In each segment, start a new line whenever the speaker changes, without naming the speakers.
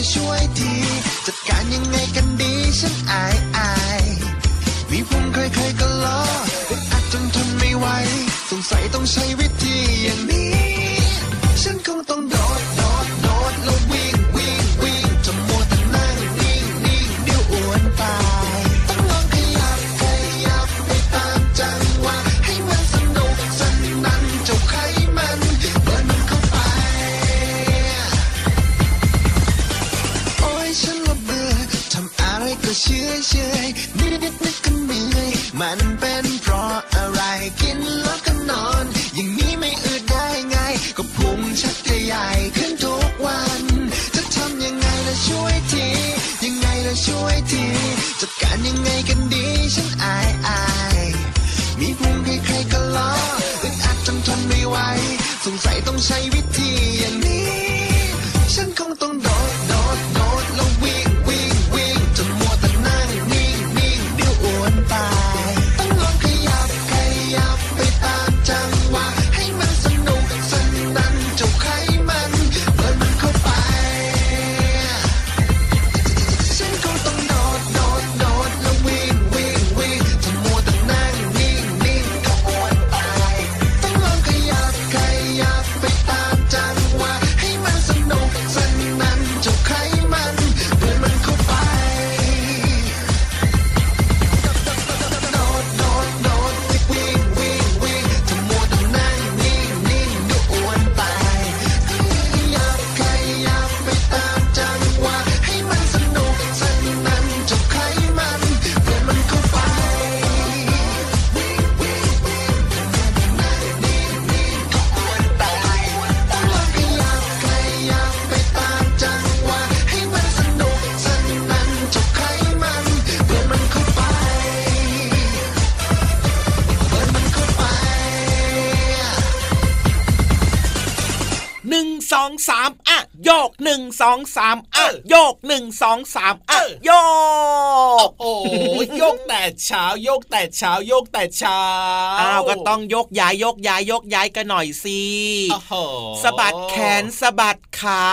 ยช่วยทีจัดการยังไงกันดีฉันอายอายมีพุงเคยเคย นึ่ง สองสามอะ
โยกหนึ่งสองสามอะโยกโอ้
โหโยกแต่เช้าโยกแต่เช้าโยกแต่เช้า
อ้าวก็ต้องยกย้ายยกย้ายยกย้ายกันหน่อยสิ
โอ้โห
สะบัดแขนสะบัดขา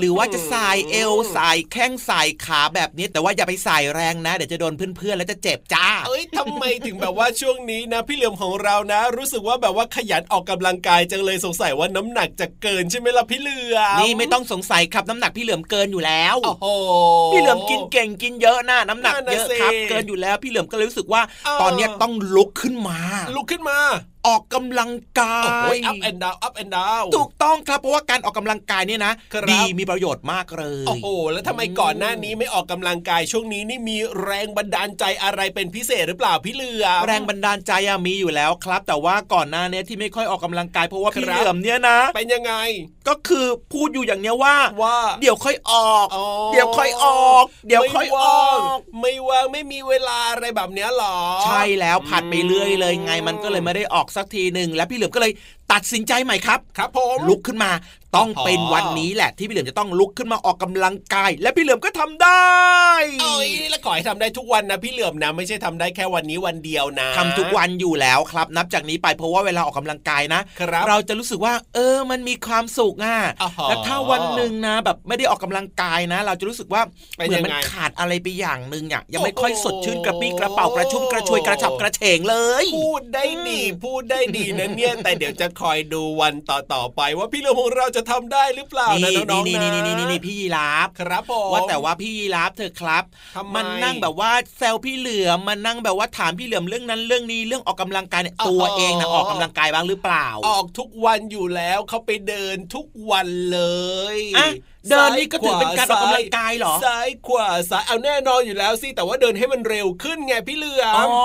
หรือว่าจะสายเอวสายแข้งสายขาแบบนี้ แต่ว่าอย่าไปสายแรงนะ เดี๋ยวจะโดนเพื่อนๆแล้วจะเจ็บจ้า
เอ้ยทำไมถึงแบบว่าช่วงนี้นะ พี่เหลือมของเรานะ รู้สึกว่าแบบว่าขยันออกกำลังกายจังเลยสงสัยว่าน้ำหนักจะเกินใช่ไหมล่ะพี่เหลือม
นี่ไม่ต้องสงสัยครับน้ำหนักพี่เหลือมเกินอยู่แล้ว
โอ้โห
พี่เหลือมกินเก่งกินเยอะนะน้ำหนัก
นั่นน่ะ
เยอะครับ
สิ
เกินอยู่แล้วพี่เหลือมก็เลยรู้สึกว่า
เออ
ตอนเนี้ยต้องลุกขึ้นมา
ลุกขึ้นมา
ออกกำลังกา
โอ้โห
ย
up and down up and down
ถูกต้องครับเพราะว่าการออกกำลังกายเนี่ยนะครับดีมีประโยชน์มากเลย
โอ้โหแล้วทำไมก่อนหน้านี้ไม่ออกกำลังกายช่วงนี้นี่มีแรงบันดาลใจอะไรเป็นพิเศษหรือเปล่าพี่เหลือม
แรงบันดาลใจอะมีอยู่แล้วครับ แต่ว่าก่อนหน้าเนี้ยที่ไม่ค่อยออกกำลังกายเพราะว่าพี่
ครับ
เหลือมเนี่ยนะ
เป็นยังไง
ก็คือพูดอยู่อย่างเนี้ยว่า
ว่า
เดี๋ยวค่อยออก
อ๋อ
เดี๋ยวค่อยออก เดี๋ยวค่อยออก
ไม่ว่างไม่มีเวลาอะไรแบบเนี้ยหรอ
ใช่แล้วผัดไปเรื่อยเลยไงมันก็เลยไม่ได้ออกสักทีหนึ่งและพี่เหลือมก็เลย ตัดสินใจใหม่ครับ
ครับผม
ลุกขึ้นมาต้อง
อ๋อ
เป็นวันนี้แหละที่พี่เหลือมจะต้องลุกขึ้นมาออกกำลังกาย และพี่เหลือมก็ทำได้
เอ้ยแล้วขอให้ทำได้ทุกวันนะพี่เหลือมนะไม่ใช่ทำได้แค่วันนี้วันเดียวนะ
ทำทุกวันอยู่แล้วครับ นับจากนี้ไปเพราะว่าเวลาออกกำลังกายนะ
ครับ
เราจะรู้สึกว่า เออมันมีความสุขอะ
อ๋อ
แล้วถ้าวันหนึ่งนะ แบบไม่ได้ออกกำลังกายนะ เราจะรู้สึกว่า
เป็น
เหมือน
ยังไง
มันขาดอะไรไปอย่างหนึ่งอะยังไม่
โอ้โห
ค่อยสดชื่นกระปี้กระเป๋ากระชุ่มกระชวยกระฉับกระเฉงเลย
พูดได้ดีพูดได้ดีนะเนี่ยแต่เดี๋ยวจะคอยดูวันต่อต่อๆไป ว่าพี่เหลือมของเราจะทำได้หรือเปล่านะ
นี่
น้องๆ
นี่
นะ
นี่นี่นี่นี่พี่ยีราฟ
ครับผม
ว่าแต่ว่าพี่ยีราฟเธอครับ
ทำไม
มันนั่งแบบว่าแซวพี่เหลือมมันนั่งแบบว่าถามพี่เหลือมเรื่องนั้นเรื่องนี้เรื่องออกกำลังกายเนี่ย
อ๋อ
ตัวเองนะออกกำลังกายบ้างหรือเปล่า
ออกทุกวันอยู่แล้วเขาไปเดินทุกวันเลย
อะเดินนี่ก็ถือเป็นการออกกำลังกายเหรอ
ซ้ายขวาซ้ายเอาแน่นอนอยู่แล้วสิแต่ว่าเดินให้มันเร็วขึ้นไงพี่เหลือ
อ๋
ม
อ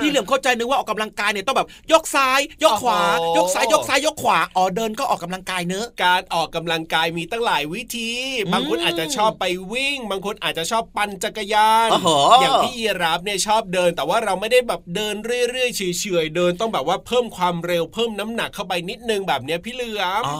พี่เหลือมเข้าใจนึกว่าออกกำลังกายเนี่ยต้องแบบยกซ้าย ยกขวา
โอ้โห
ยกซ้ายยกซ้ายยกขวาอ๋อเดินก็ออกกำลังกายเนอะ
การออกกำลังกายมีตั้งหลายวิธี
อืม
บางคนอาจจะชอบไปวิ่ง บางคนอาจจะชอบปั่นจักรยาน
โอ้โห
อย่างพี่ยีราฟเนี่ยชอบเดิน แต่ว่าเราไม่ได้แบบเดินเรื่อยๆเฉยๆเดินต้องแบบว่าเพิ่มความเร็วเพิ่มน้ำหนักเข้าไปนิดนึงแบบเนี้ยพี่เหลือม
อ๋อ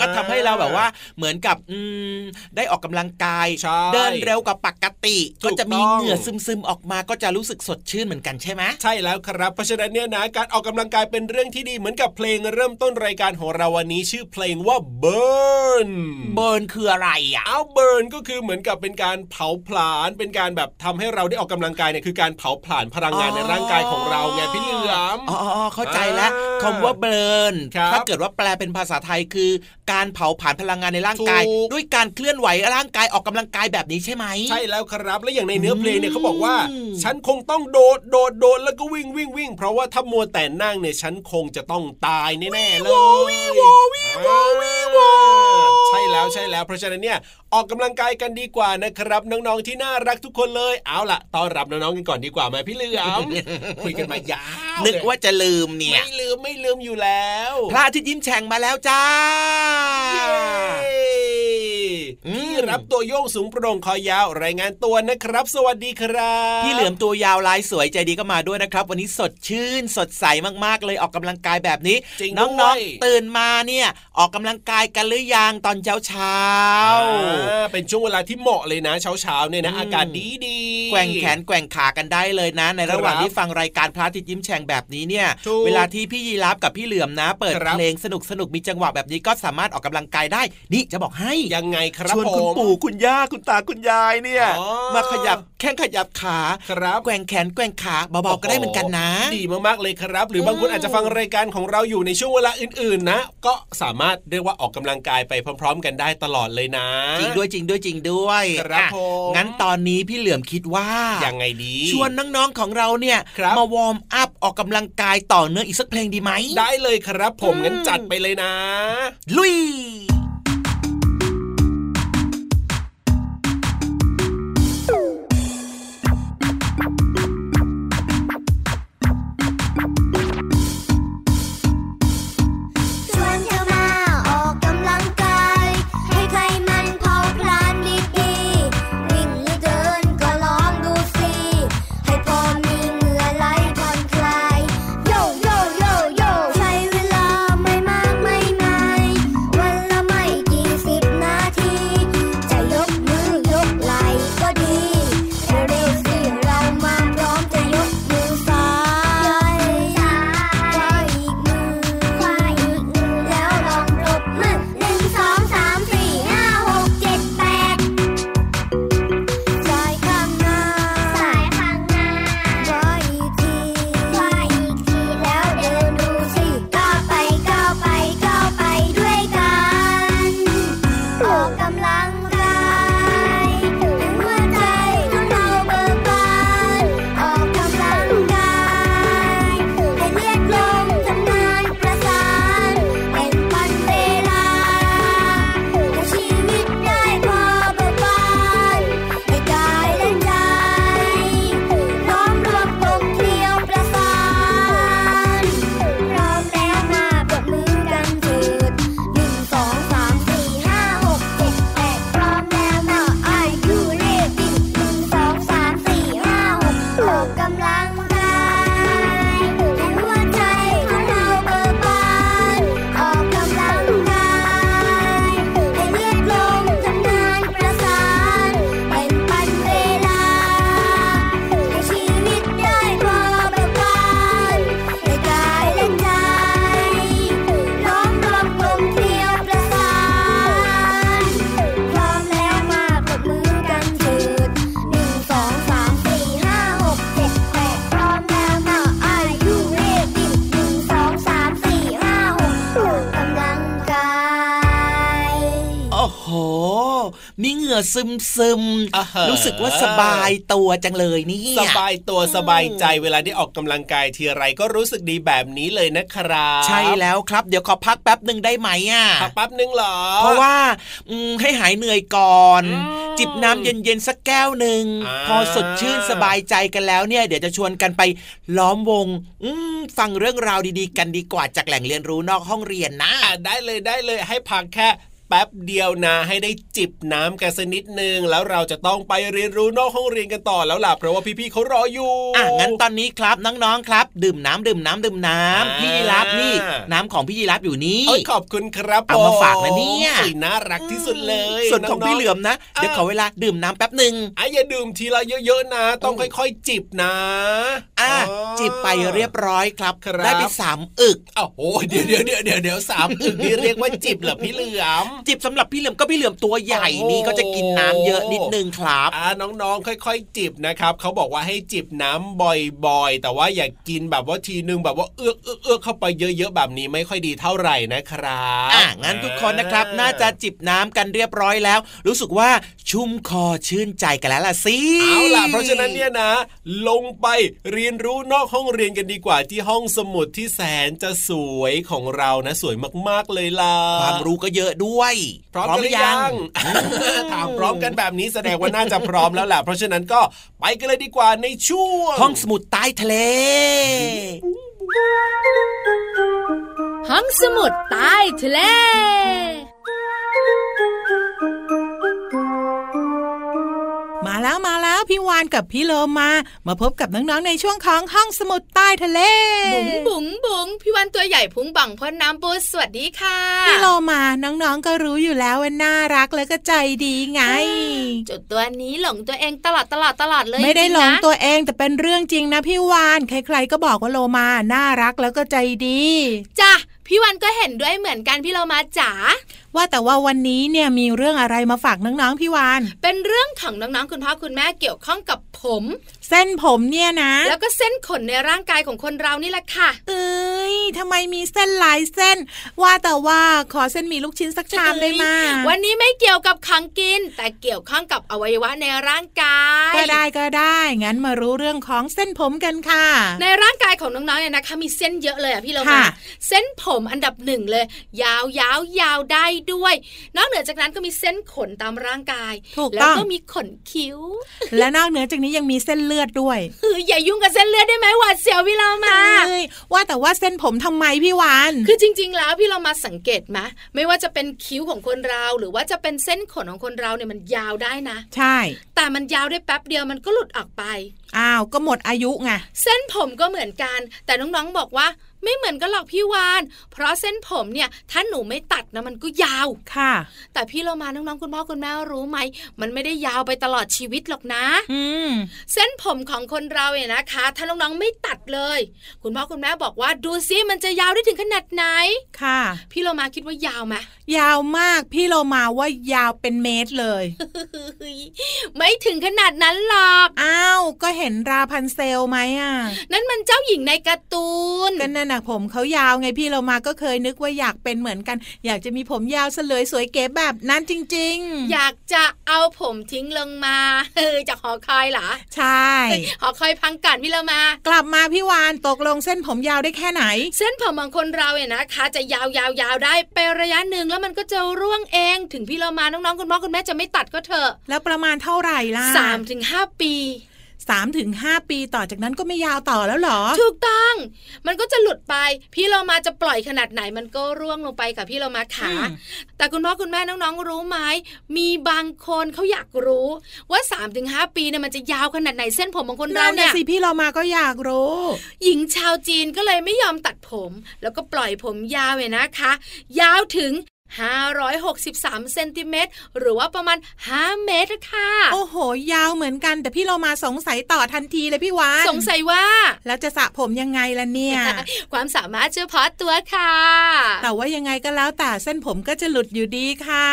ก็ทำให้เราแบบว่าเหมือนกับอืมได้ออกกำลังกาย
ใช่
เดินเร็วกว่าปกติ
ถู
ก็
ก
จะมี
ต้อง
เหงื่อซึมๆออกมาก็จะรู้สึกสดชื่นเหมือนกันใช่ไหม
ใช่แล้วครับเพราะฉะนั้นเนี่ยนะการออกกำลังกายเป็นเรื่องที่ดีเหมือนกับเพลงเริ่มต้นรายการของเราวันนี้ชื่อเพลงว่า Burn
เบิร์นคืออะไรอะ
เอาเบิร์นก็คือเหมือนกับเป็นการเผาผลาญเป็นการแบบทำให้เราได้ออกกำลังกายเนี่ยคือการเผาผลาญพลังงาน
อ๋อ
ในร่างกายของเราไงพี่เหลือม
อ๋ออ๋อเข้าใจแล้ว
อ่า
คำว่าเบิร์น
ครับ
ถ้าเกิดว่าแปลเป็นภาษาไทยคือ การเผาผลาญพลังงานในร่างกาย
ถูก
ด้วยการเคลื่อนไหวร่างกายออกกำลังกายแบบนี้ใช่ไหม
ใช่แล้วครับ และอย่างในเนื้อเพลงเนี่ยเขาบอกว่า
อืม
ฉันคงต้องโดดโดดโดดแล้วก็วิ่งวิ่งวิ่งเพราะว่าถ้ามัวแต่นั่งเนี่ยฉันคงจะต้องตายแน่ๆเลยอ่า ใช่แล้วใช่แล้วเพราะฉะนั้นเนี่ยออกกำลังกายกันดีกว่านะครับ น้องๆที่น่ารักทุกคนเลยเอาล่ะต้อนรับน้องๆกันก่อนดีกว่าไหมพี่เหลือมคุยกันมายาว
นึกว่าจะลืมเนี่ย
ไม่ลืมไม่ลืมอยู่แล้ว
พระอาทิตย์ยิ้มแฉ่งมาแล้วจ้า
เย้
อืม
พี่รับตัวโยงสูงโปร่งคอยาว รายงานตัวนะครับ สวัสดีครับ
พี่เหลือมตัวยาวลายสวยใจดีก็มาด้วยนะครับ วันนี้สดชื่นสดใสมากๆเลยออกกำลังกายแบบนี้
จริง
น้
ด้
อ
ว
ง
ย
ๆตื่นมาเนี่ยออกกำลังกายกันหรือยังตอนเช้าเช้าๆ
อ่าเป็นช่วงเวลาที่เหมาะเลยนะ เช้าเช้าๆเนี่ยนะ
อืม
อากาศดีดี
แกว่งแขนแกว่งขากันได้เลยนะ ในระหว่าง
ครับ
ที่ฟังรายการพระอาทิตย์ยิ้มแฉ่งแบบนี้เนี่ย
ถูก
เวลาที่พี่ยีรับกับพี่เหลือมนะ เปิด
ครับ
เพลงสนุกสนุกๆมีจังหวะแบบนี้ก็สามารถออกกำลังกายได้ นี่จะบอกให้
ยังไงครับ
ชวน
ผ
คุณ
ม
ปู่คุณย่าคุณตาคุณยายเนี่ย
อ๋อ
มาขยับแข้งขยับขา
ครับ
แกว่งแขนแกว่งขาเบาๆก็ได้เหมือนกันนะ
ดีมากๆเลยครับ หรือบางคนอาจจะฟังรายการของเราอยู่ในช่วงเวลาอื่นๆนะ ก็สามารถเรียกว่าออกกำลังกายไปพร้อมๆกันได้ตลอดเลยนะ
จริงด้วยจริงด้วยจริงด้วย
ครับ
อะ
ผม
งั้นตอนนี้พี่เหลือมคิดว่า
ยังไงดี
ชวนน้องๆของเราเนี่ย
ครับ
มาวอร์มอัพออกกำลังกายต่อเนื่องอีกสักเพลงดีไหม
ได้เลยครับผม
อืม
งั้นจัดไปเลยนะ
ลุย
งื่อซึม
ซึมๆ
อ่าฮะ
รู้สึกว่าสบายตัวจังเลยเนี่ย
สบายตัวสบายใจเวลาได้ออกกำลังกายทีไรก็รู้สึกดีแบบนี้เลยนะครับ
ใช่แล้วครับ เดี๋ยวขอพักแป๊บหนึ่งได้ไหมอะ
พักแป๊บนึงเหรอ
เพราะว่าอืมให้หายเหนื่อยก่อน
อืม
จิบน้ำเย็นๆสักแก้วหนึ่ง
อ่า
พอสดชื่นสบายใจกันแล้วเนี่ย เดี๋ยวจะชวนกันไปล้อมวงอืมฟังเรื่องราวดีๆ กันดีกว่าจากแหล่งเรียนรู้นอกห้องเรียนนะ
อะได้เลยได้เลยให้พักแค่ แป๊บเดียวนะให้ได้จิบน้ำกันสักนิดนึงแล้วเราจะต้องไปเรียนรู้นอกห้องเรียนกันต่อแล้วล่ะเพราะว่าพี่ๆเขารออยู่
อะงั้นตอนนี้ครับน้องๆครับ ดื่มน้ำดื่มน้ำดื่มน้ำ
อ่า
พี่ยีรับนี่ น้ำของพี่ยีรับอยู่นี่
เอ้ยขอบคุณครับ
เอามาฝากนะเนี่ย
โอ้น่ารักที่สุดเลย
ส่วนของพี่เหลือมนะเดี๋ยวขอเวลาดื่มน้ำแป๊บหนึ่ง
อะอย่าดื่มทีละเยอะๆนะ ต้องค่อยๆจิบนะ
อะจิบไปเรียบร้อยครับ
ครับ
ได้ไปสามอึก
อ้าวโอ้เดี๋ยวเดี๋ยวเดี๋ยวเดี๋ยวเดี๋ยวสามอึกนี่เรียกว่าจิบเหรอพี่เหลือม
จิบสำหรับพี่เหลือมก็พี่เหลือมตัวใหญ่
โอ้โห
นี่ก็จะกินน้ำเยอะนิดนึงครับ
อ่าน้องๆ ค่อย ๆ จิบนะครับเขาบอกว่าให้จิบน้ำบ่อยๆ แต่ว่าอย่ากินแบบว่าทีนึงแบบว่าเอื้อกเอื้อกเอื้อกเข้าไปเยอะๆแบบนี้ไม่ค่อยดีเท่าไหร่นะครับ
อะงั้นทุกคนนะครับ น่าจะจิบน้ำกันเรียบร้อยแล้ว รู้สึกว่าชุ่มคอชื่นใจกันแล้วล่ะสิ
เอาล่ะเพราะฉะนั้นเนี่ยนะ ลงไปเรียนรู้นอกห้องเรียนกันดีกว่าที่ห้องสมุดที่แสนจะสวยของเรานะ สวยมากๆเลยล่ะ
ความรู้ก็เยอะด้วย
พร้อมกันหรือยังถามพร้อมกันแบบนี้แสดงว่าน่าจะพร้อมแล้วแหละเพราะฉะนั้นก็ไปกันเลยดีกว่าในช่วง
ห้องสมุดใต้ทะเล
ห้องสมุดใต้ทะเล
แล้วมาแล้วพี่วานกับพี่โลมา มาพบกับน้องๆในช่วงของห้องสมุดใต้ทะเล
บุ๋งบุ๋งบุ๋งพี่วันตัวใหญ่พุงบังพ่นน้ำปูสวัสดีค่ะ
พี่โลมาน้องๆก็รู้อยู่แล้วว่าน่ารักและก็ใจดีไง
จุดตัวนี้หลงตัวเองตลอดตลอดตลอดเลย
ไม่ได้หลง
จริๆนะ
ตัวเองแต่เป็นเรื่องจริงนะพี่วานใครๆก็บอกว่าโลมาน่ารักแล้วก็ใจดี
จ้ะพี่วันก็เห็นด้วยเหมือนกันพี่เรามาจ๋า
ว่าแต่ว่าวันนี้เนี่ยมีเรื่องอะไรมาฝากน้องๆพี่วาน
เป็นเรื่องของน้องๆคุณพ่อคุณแม่เกี่ยวข้องกับผม
เส้นผมเนี่ยนะ
แล้วก็เส้นขนในร่างกายของคนเรานี่แหละค่ะ
เอ้ยทำไมมีเส้นหลายเส้น ว่าแต่ว่าขอเส้นหมีลูกชิ้นสักชามได้ไหม
วันนี้ไม่เกี่ยวกับของกิน แต่เกี่ยวข้องกับอวัยวะในร่างกาย
ก็ได้ก็ได้งั้นมารู้เรื่องของเส้นผมกันค่ะ
ในร่างกายของน้องๆเนี่ยนะคะมีเส้นเยอะเลยอะพี่เรามา
ค่ะ
เส้นผมอันดับหนึ่งเลย ยาวยาวยาวได้ด้วย นอกเหนือจากนั้นก็มีเส้นขนตามร่างกาย
ถูก
แล้ว
ต้อง
ก็มีขนคิ้ว
และนอกเหนือจากนี้ยังมีเส้นเลือดด้วย
เฮ้ยอย่ายุ่งกับเส้นเลือดได้ไหมหวาดเสียวพี่เรามา
เอ้ยว่าแต่ว่าเส้นผมทำไมพี่วาน
คือจริง ๆ แล้วพี่เรามาสังเกตไหมไม่ว่าจะเป็นคิ้วของคนเรา หรือว่าจะเป็นเส้นขนของคนเราเนี่ยมันยาวได้นะ
ใช่
แต่มันยาวได้แป๊บเดียวมันก็หลุดออกไป
อ้าว ก็หมดอายุไง
เส้นผมก็เหมือนกัน แต่น้องๆบอกว่า ไม่เหมือนกันหรอกพี่วาน เพราะเส้นผมเนี่ยถ้าหนูไม่ตัดนะมันก็ยาว
ค่ะ
แต่พี่เรามาน้องๆคุณพ่อคุณแม่รู้ไหม มันไม่ได้ยาวไปตลอดชีวิตหรอกนะ
อืม
เส้นผมของคนเราเนี่ยนะคะ ถ้าน้องๆไม่ตัดเลย คุณพ่อคุณแม่บอกว่าดูซิมันจะยาวได้ถึงขนาดไหน
ค่ะ
พี่เรามาคิดว่ายาวไหม
ยาวมากพี่โลมาว่ายาวเป็นเมตรเลย
ไม่ถึงขนาดนั้นหรอก
อ้าวก็เห็นราพันเซลไหมอะ
นั่นมันเจ้าหญิงในการ์ตูน
ก็นั่นน่ะผมเขายาวไงพี่โลมาก็เคยนึกว่าอยากเป็นเหมือนกัน อยากจะมีผมยาวเสลยสวยเก๋แบบนั้นจริง ๆ
อยากจะเอาผมทิ้งลงมาเออจากหอคอยเหรอ
ใช่
หอคอยพังกันพี่เรามา
กลับมาพี่วานตกลงเส้นผมยาวได้แค่ไหน
เส้นผมของคนเราเนี่ยนะคะ จะยาวยาวยาวได้ไประยะหนึ่งแล้วมันก็จะร่วงเองถึงพี่เรามาน้องๆคุณพ่อคุณแม่จะไม่ตัดก็เถอะ
แล้วประมาณเท่าไหร่ล่ะ
สามถึงห้าปี
สามถึงห้าปีต่อจากนั้นก็ไม่ยาวต่อแล้วเหรอ
ถูกต้อง มันก็จะหลุดไป พี่เรามาจะปล่อยขนาดไหนมันก็ร่วงลงไปกับพี่เรามาขา
อืม
แต่คุณพ่อคุณแม่น้องๆรู้ไหมมีบางคนเขาอยากรู้ว่า3าถึงหปีเนี่ยมันจะยาวขนาดไหนเส้นผมของคนเรา
นั่น
เนี่
น่ะ
ย
สิพี่เรามาก็อยากรู้
หญิงชาวจีนก็เลยไม่ยอมตัดผม แล้วก็ปล่อยผมยาวเนี่ยนะคะ ยาวถึง 563เซนติเมตรหรือว่าประมาณ 5 เมตรค่ะ
โอ้โห ยาวเหมือนกัน แต่พี่เรามาสงสัยต่อทันทีเลยพี่วาน
สงสัยว่า
แล้วจะสระผมยังไงล่ะเนี่ย
ความสามารถเฉพาะตัวค่ะ
แต่ว่ายังไงก็แล้วแต่เส้นผมก็จะหลุดอยู่ดีค่ะ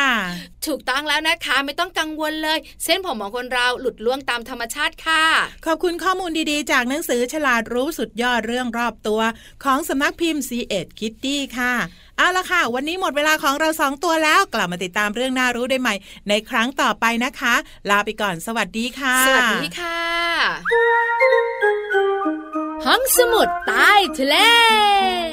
ถูกต้องแล้วนะคะไม่ต้องกังวลเลย เส้นผมของคนเราหลุดล่วงตามธรรมชาติค่ะ
ขอบคุณข้อมูลดีๆ จากหนังสือฉลาดรู้สุดยอดเรื่องรอบตัว ของสำนักพิมพ์ C ีเอ็ดคิตตี้ค่ะ เอาละค่ะ วันนี้หมดเวลาของเราสองตัวแล้ว กลับมาติดตามเรื่องน่ารู้ได้ใหม่ ในครั้งต่อไปนะคะ ลาไปก่อนสวัสดีค่ะ
สวัสดีค่ะ ห้องสมุดใต้ทะเล
ลู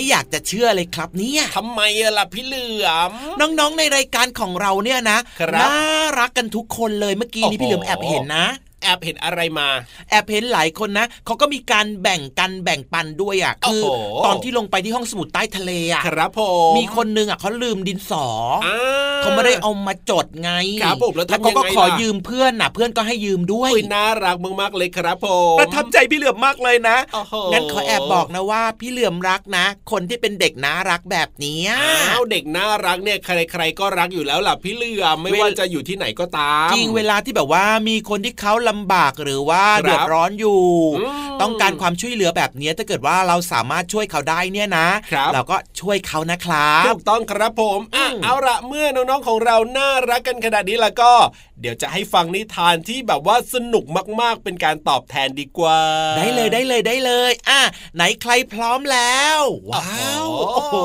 ไม่อยากจะเชื่อเลยครับเนี่ย
ทำไมอะล่ะพี่เหลือม
น้องๆในรายการของเราเนี่ยนะครับน่ารักกันทุกคนเลยเมื่อกี้นี้
โอ้โห
พี่เหลือมแอบเห็นนะ
แอบเห็นอะไรมา
แอบเห็นหลายคนนะเขาก็มีการแบ่งกันแบ่งปันด้วยอะ
โอ้
คือ
โห
ตอนที่ลงไปที่ห้องสมุดใต้ทะเลอะ
ครับผม
มีคนนึงอะเขาลืมดินสออ
อ่
เขาไม่ได้เอามาจดไง
ครับผมแล้วทำ
เขาก็
ยังไง
ขอ
ล่ะ
ยืมเพื่อนน่ะ เพื่อนก็ให้ยืมด้วย
อุ้ยน่ารักมากๆเลยครับผม
ประทับใจพี่เหลือมมากเลยนะ
โอ้โห
งั้นขอแอบบอกนะว่า พี่เหลือมรักนะ คนที่เป็นเด็กน่ารักแบบเนี้ย
อ้าวเด็กน่ารักเนี่ยใคร ๆ ก็รักอยู่แล้วล่ะพี่เหลือมไม่
เวล
ว่าจะอยู่ที่ไหนก็ตาม
จริงเวลาที่แบบว่ามีคนที่เขาลำบากหรือว่า
ครับ
เดือดร้อนอยู่
อืม
ต้องการความช่วยเหลือแบบเนี้ยถ้าเกิดว่าเราสามารถช่วยเขาได้เนี่ยนะ
ครับ
เราก็ช่วยเขานะครับ
ถูกต้องครับผมอะ
อืม
เอาละเมื่อน้องๆของเราน่ารักกันขนาดนี้แล้วก็ เดี๋ยวจะให้ฟังนิทานที่แบบว่าสนุกมากๆ เป็นการตอบแทนดีกว่า
ได้เลยได้เลยได้เลย อะไหนใครพร้อมแล้ว ว้าว
โอ้
โอ้
โห
โห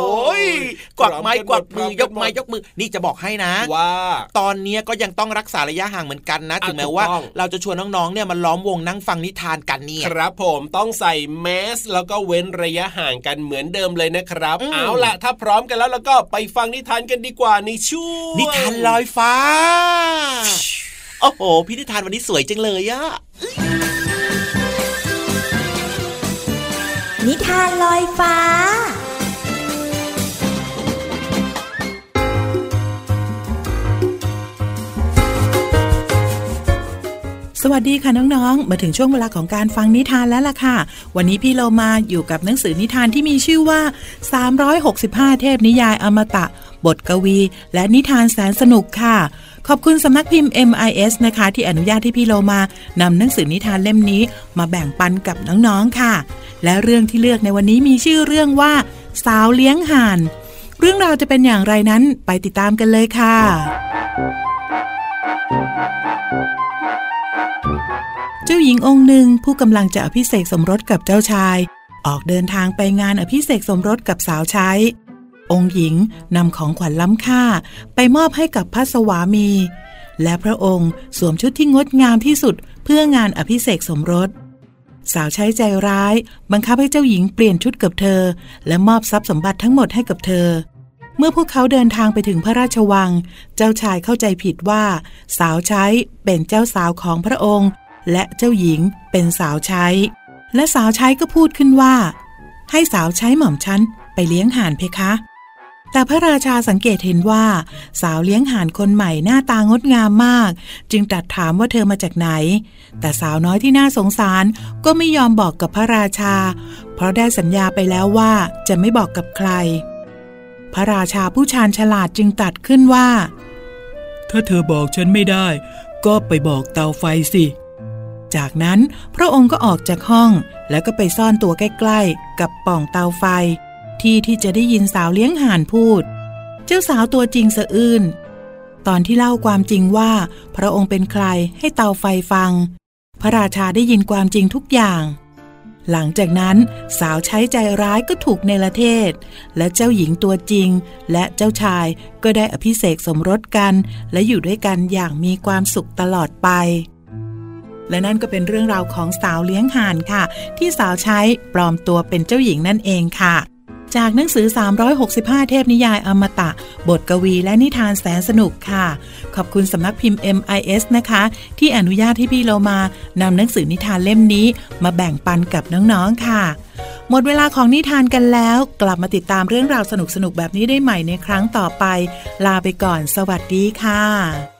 กวักไม้กวักมือ
พร้อมกันหมด
ยกไม้ยกมือ นี่จะบอกให้นะ
ว่า
ตอนนี้ก็ยังต้องรักษาระยะห่างเหมือนกันนะ
อะ
ถึงแม้
ถูก
ว่า
ต้อง
เราจะชวนน้องๆเนี่ยมาล้อมวงนั่งฟังนิทานกันเนี่ย
ครับผมต้องใส่แมสแล้วก็เว้นระยะห่างกันเหมือนเดิมเลยนะครับ
อืม
เอาล่ะถ้าพร้อมกันแล้วแล้วก็ไปฟังนิทานกันดีกว่าในช่วง
นิทานลอยฟ้าโอ้โห พี่นิทานวันนี้สวยจังเลยอะ
นิทานลอยฟ้า
สวัสดีค่ะน้องๆ มาถึงช่วงเวลาของการฟังนิทานแล้วล่ะค่ะ วันนี้พี่เรามาอยู่กับหนังสือนิทานที่มีชื่อว่า 365 เทพนิยายอมตะ บทกวี และนิทานแสนสนุกค่ะ ขอบคุณสำนักพิมพ์ MIS นะคะ ที่อนุญาตให้พี่เรามานำหนังสือนิทานเล่มนี้ มาแบ่งปันกับน้องๆค่ะ และเรื่องที่เลือกในวันนี้มีชื่อเรื่องว่า สาวเลี้ยงห่าน เรื่องราวจะเป็นอย่างไรนั้นไปติดตามกันเลยค่ะเจ้าหญิงองค์หนึ่งผู้กำลังจะอภิเษกสมรสกับเจ้าชาย ออกเดินทางไปงานอภิเษกสมรสกับสาวใช้ องค์หญิงนำของขวัญล้ำค่าไปมอบให้กับพระสวามี และพระองค์สวมชุดที่งดงามที่สุดเพื่องานอภิเษกสมรส สาวใช้ใจร้าย บังคับให้เจ้าหญิงเปลี่ยนชุดกับเธอ และมอบทรัพย์สมบัติทั้งหมดให้กับเธอ เมื่อพวกเขาเดินทางไปถึงพระราชวัง เจ้าชายเข้าใจผิดว่า สาวใช้เป็นเจ้าสาวของพระองค์ และเจ้าหญิงเป็นสาวใช้ และสาวใช้ก็พูดขึ้นว่า ให้สาวใช้หม่อมฉันไปเลี้ยงห่านเพคะ แต่พระราชาสังเกตเห็นว่า สาวเลี้ยงห่านคนใหม่หน้าตางดงามมาก จึงตรัสถามว่าเธอมาจากไหน แต่สาวน้อยที่น่าสงสารก็ไม่ยอมบอกกับพระราชา เพราะได้สัญญาไปแล้วว่าจะไม่บอกกับใคร พระราชาผู้ชาญฉลาดจึงตรัสขึ้นว่า ถ้าเธอบอกฉันไม่ได้ ก็ไปบอกเตาไฟสิจากนั้นพระองค์ก็ออกจากห้องแล้วก็ไปซ่อนตัวใกล้ ๆ กับป่องเตาไฟ ที่ที่จะได้ยินสาวเลี้ยงห่านพูด เจ้าสาวตัวจริงสะอื้นตอนที่เล่าความจริงว่า พระองค์เป็นใครให้เตาไฟฟัง พระราชาได้ยินความจริงทุกอย่าง หลังจากนั้นสาวใช้ใจร้ายก็ถูกเนรเทศ และเจ้าหญิงตัวจริง และเจ้าชายก็ได้อภิเษกสมรสกัน และอยู่ด้วยกันอย่างมีความสุขตลอดไปและนั่นก็เป็นเรื่องราวของสาวเลี้ยงห่านค่ะ ที่สาวใช้ปลอมตัวเป็นเจ้าหญิงนั่นเองค่ะ จากหนังสือ 365 เทพนิยายอมตะ บทกวีและนิทานแสนสนุกค่ะ ขอบคุณสำนักพิมพ์ MIS นะคะ ที่อนุญาตให้พี่โลมานำหนังสือนิทานเล่มนี้มาแบ่งปันกับน้องๆค่ะ หมดเวลาของนิทานกันแล้ว กลับมาติดตามเรื่องราวสนุกๆแบบนี้ได้ใหม่ในครั้งต่อไป ลาไปก่อน สวัสดีค่ะ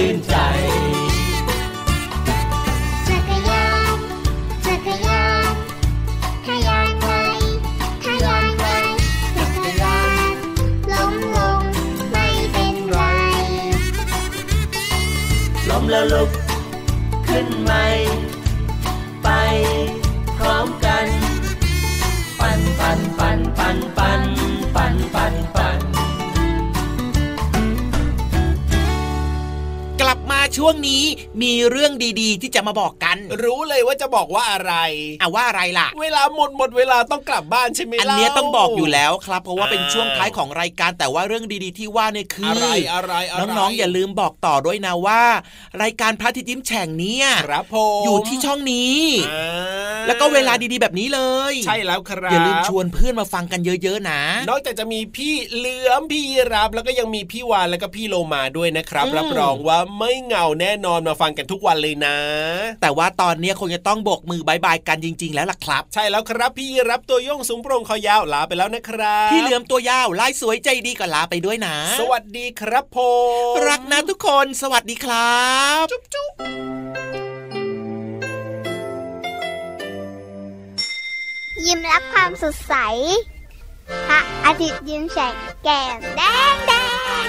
in วงนี้ มีเรื่องดีๆ ที่จะมาบอกกัน
รู้เลยว่าจะบอกว่าอะไร
อะว่าอะไรล่ะ
เวลาหมดหมดเวลาต้องกลับบ้านใช่ไหม
อัน
ล่า
เนี้ยต้องบอกอยู่แล้วครับ เพราะว่า
อ้าว
เป็นช่วงท้ายของรายการแต่ว่าเรื่องดีๆ ที่ว่าเนี่ยคือ
อะไรอะไรอะไร
น้องๆอย่าลืมบอกต่อด้วยนะว่า รายการพระอาทิตย์ยิ้มแฉ่งเนี่ย
ครับผม
อยู่ที่ช่องนี้
อ่า
แล้วก็เวลาดีๆแบบนี้เลย
ใช่แล้วครับ
อย่าลืมชวนเพื่อนมาฟังกันเยอะๆนะ
นอกจากจะมีพี่เหลือมพี่รับแล้วก็ยังมีพี่วานแล้วก็พี่โลมาด้วยนะครับ
อืม
รับรองว่าไม่เหงาแน่นอนมาฟังกันทุกวันเลยนะ
แต่ว่าตอนเนี้ยคงจะต้องโบกมือบายบายกันจริง ๆ แล้วล่ะครับ
ใช่แล้วครับพี่รับตัวโยงสูงโปร่งคอยาวลาไปแล้วนะครับ
พี่เหลือมตัวยาวลายสวยใจดีก็ลาไปด้วยนะ
สวัสดีครับผม
รักนะทุกคนสวัสดีครับ
จุ๊บจุ๊บ
ยิ้มรับความสดใสพระอาทิตย์ยิ้มแฉกแก้มแดงแดง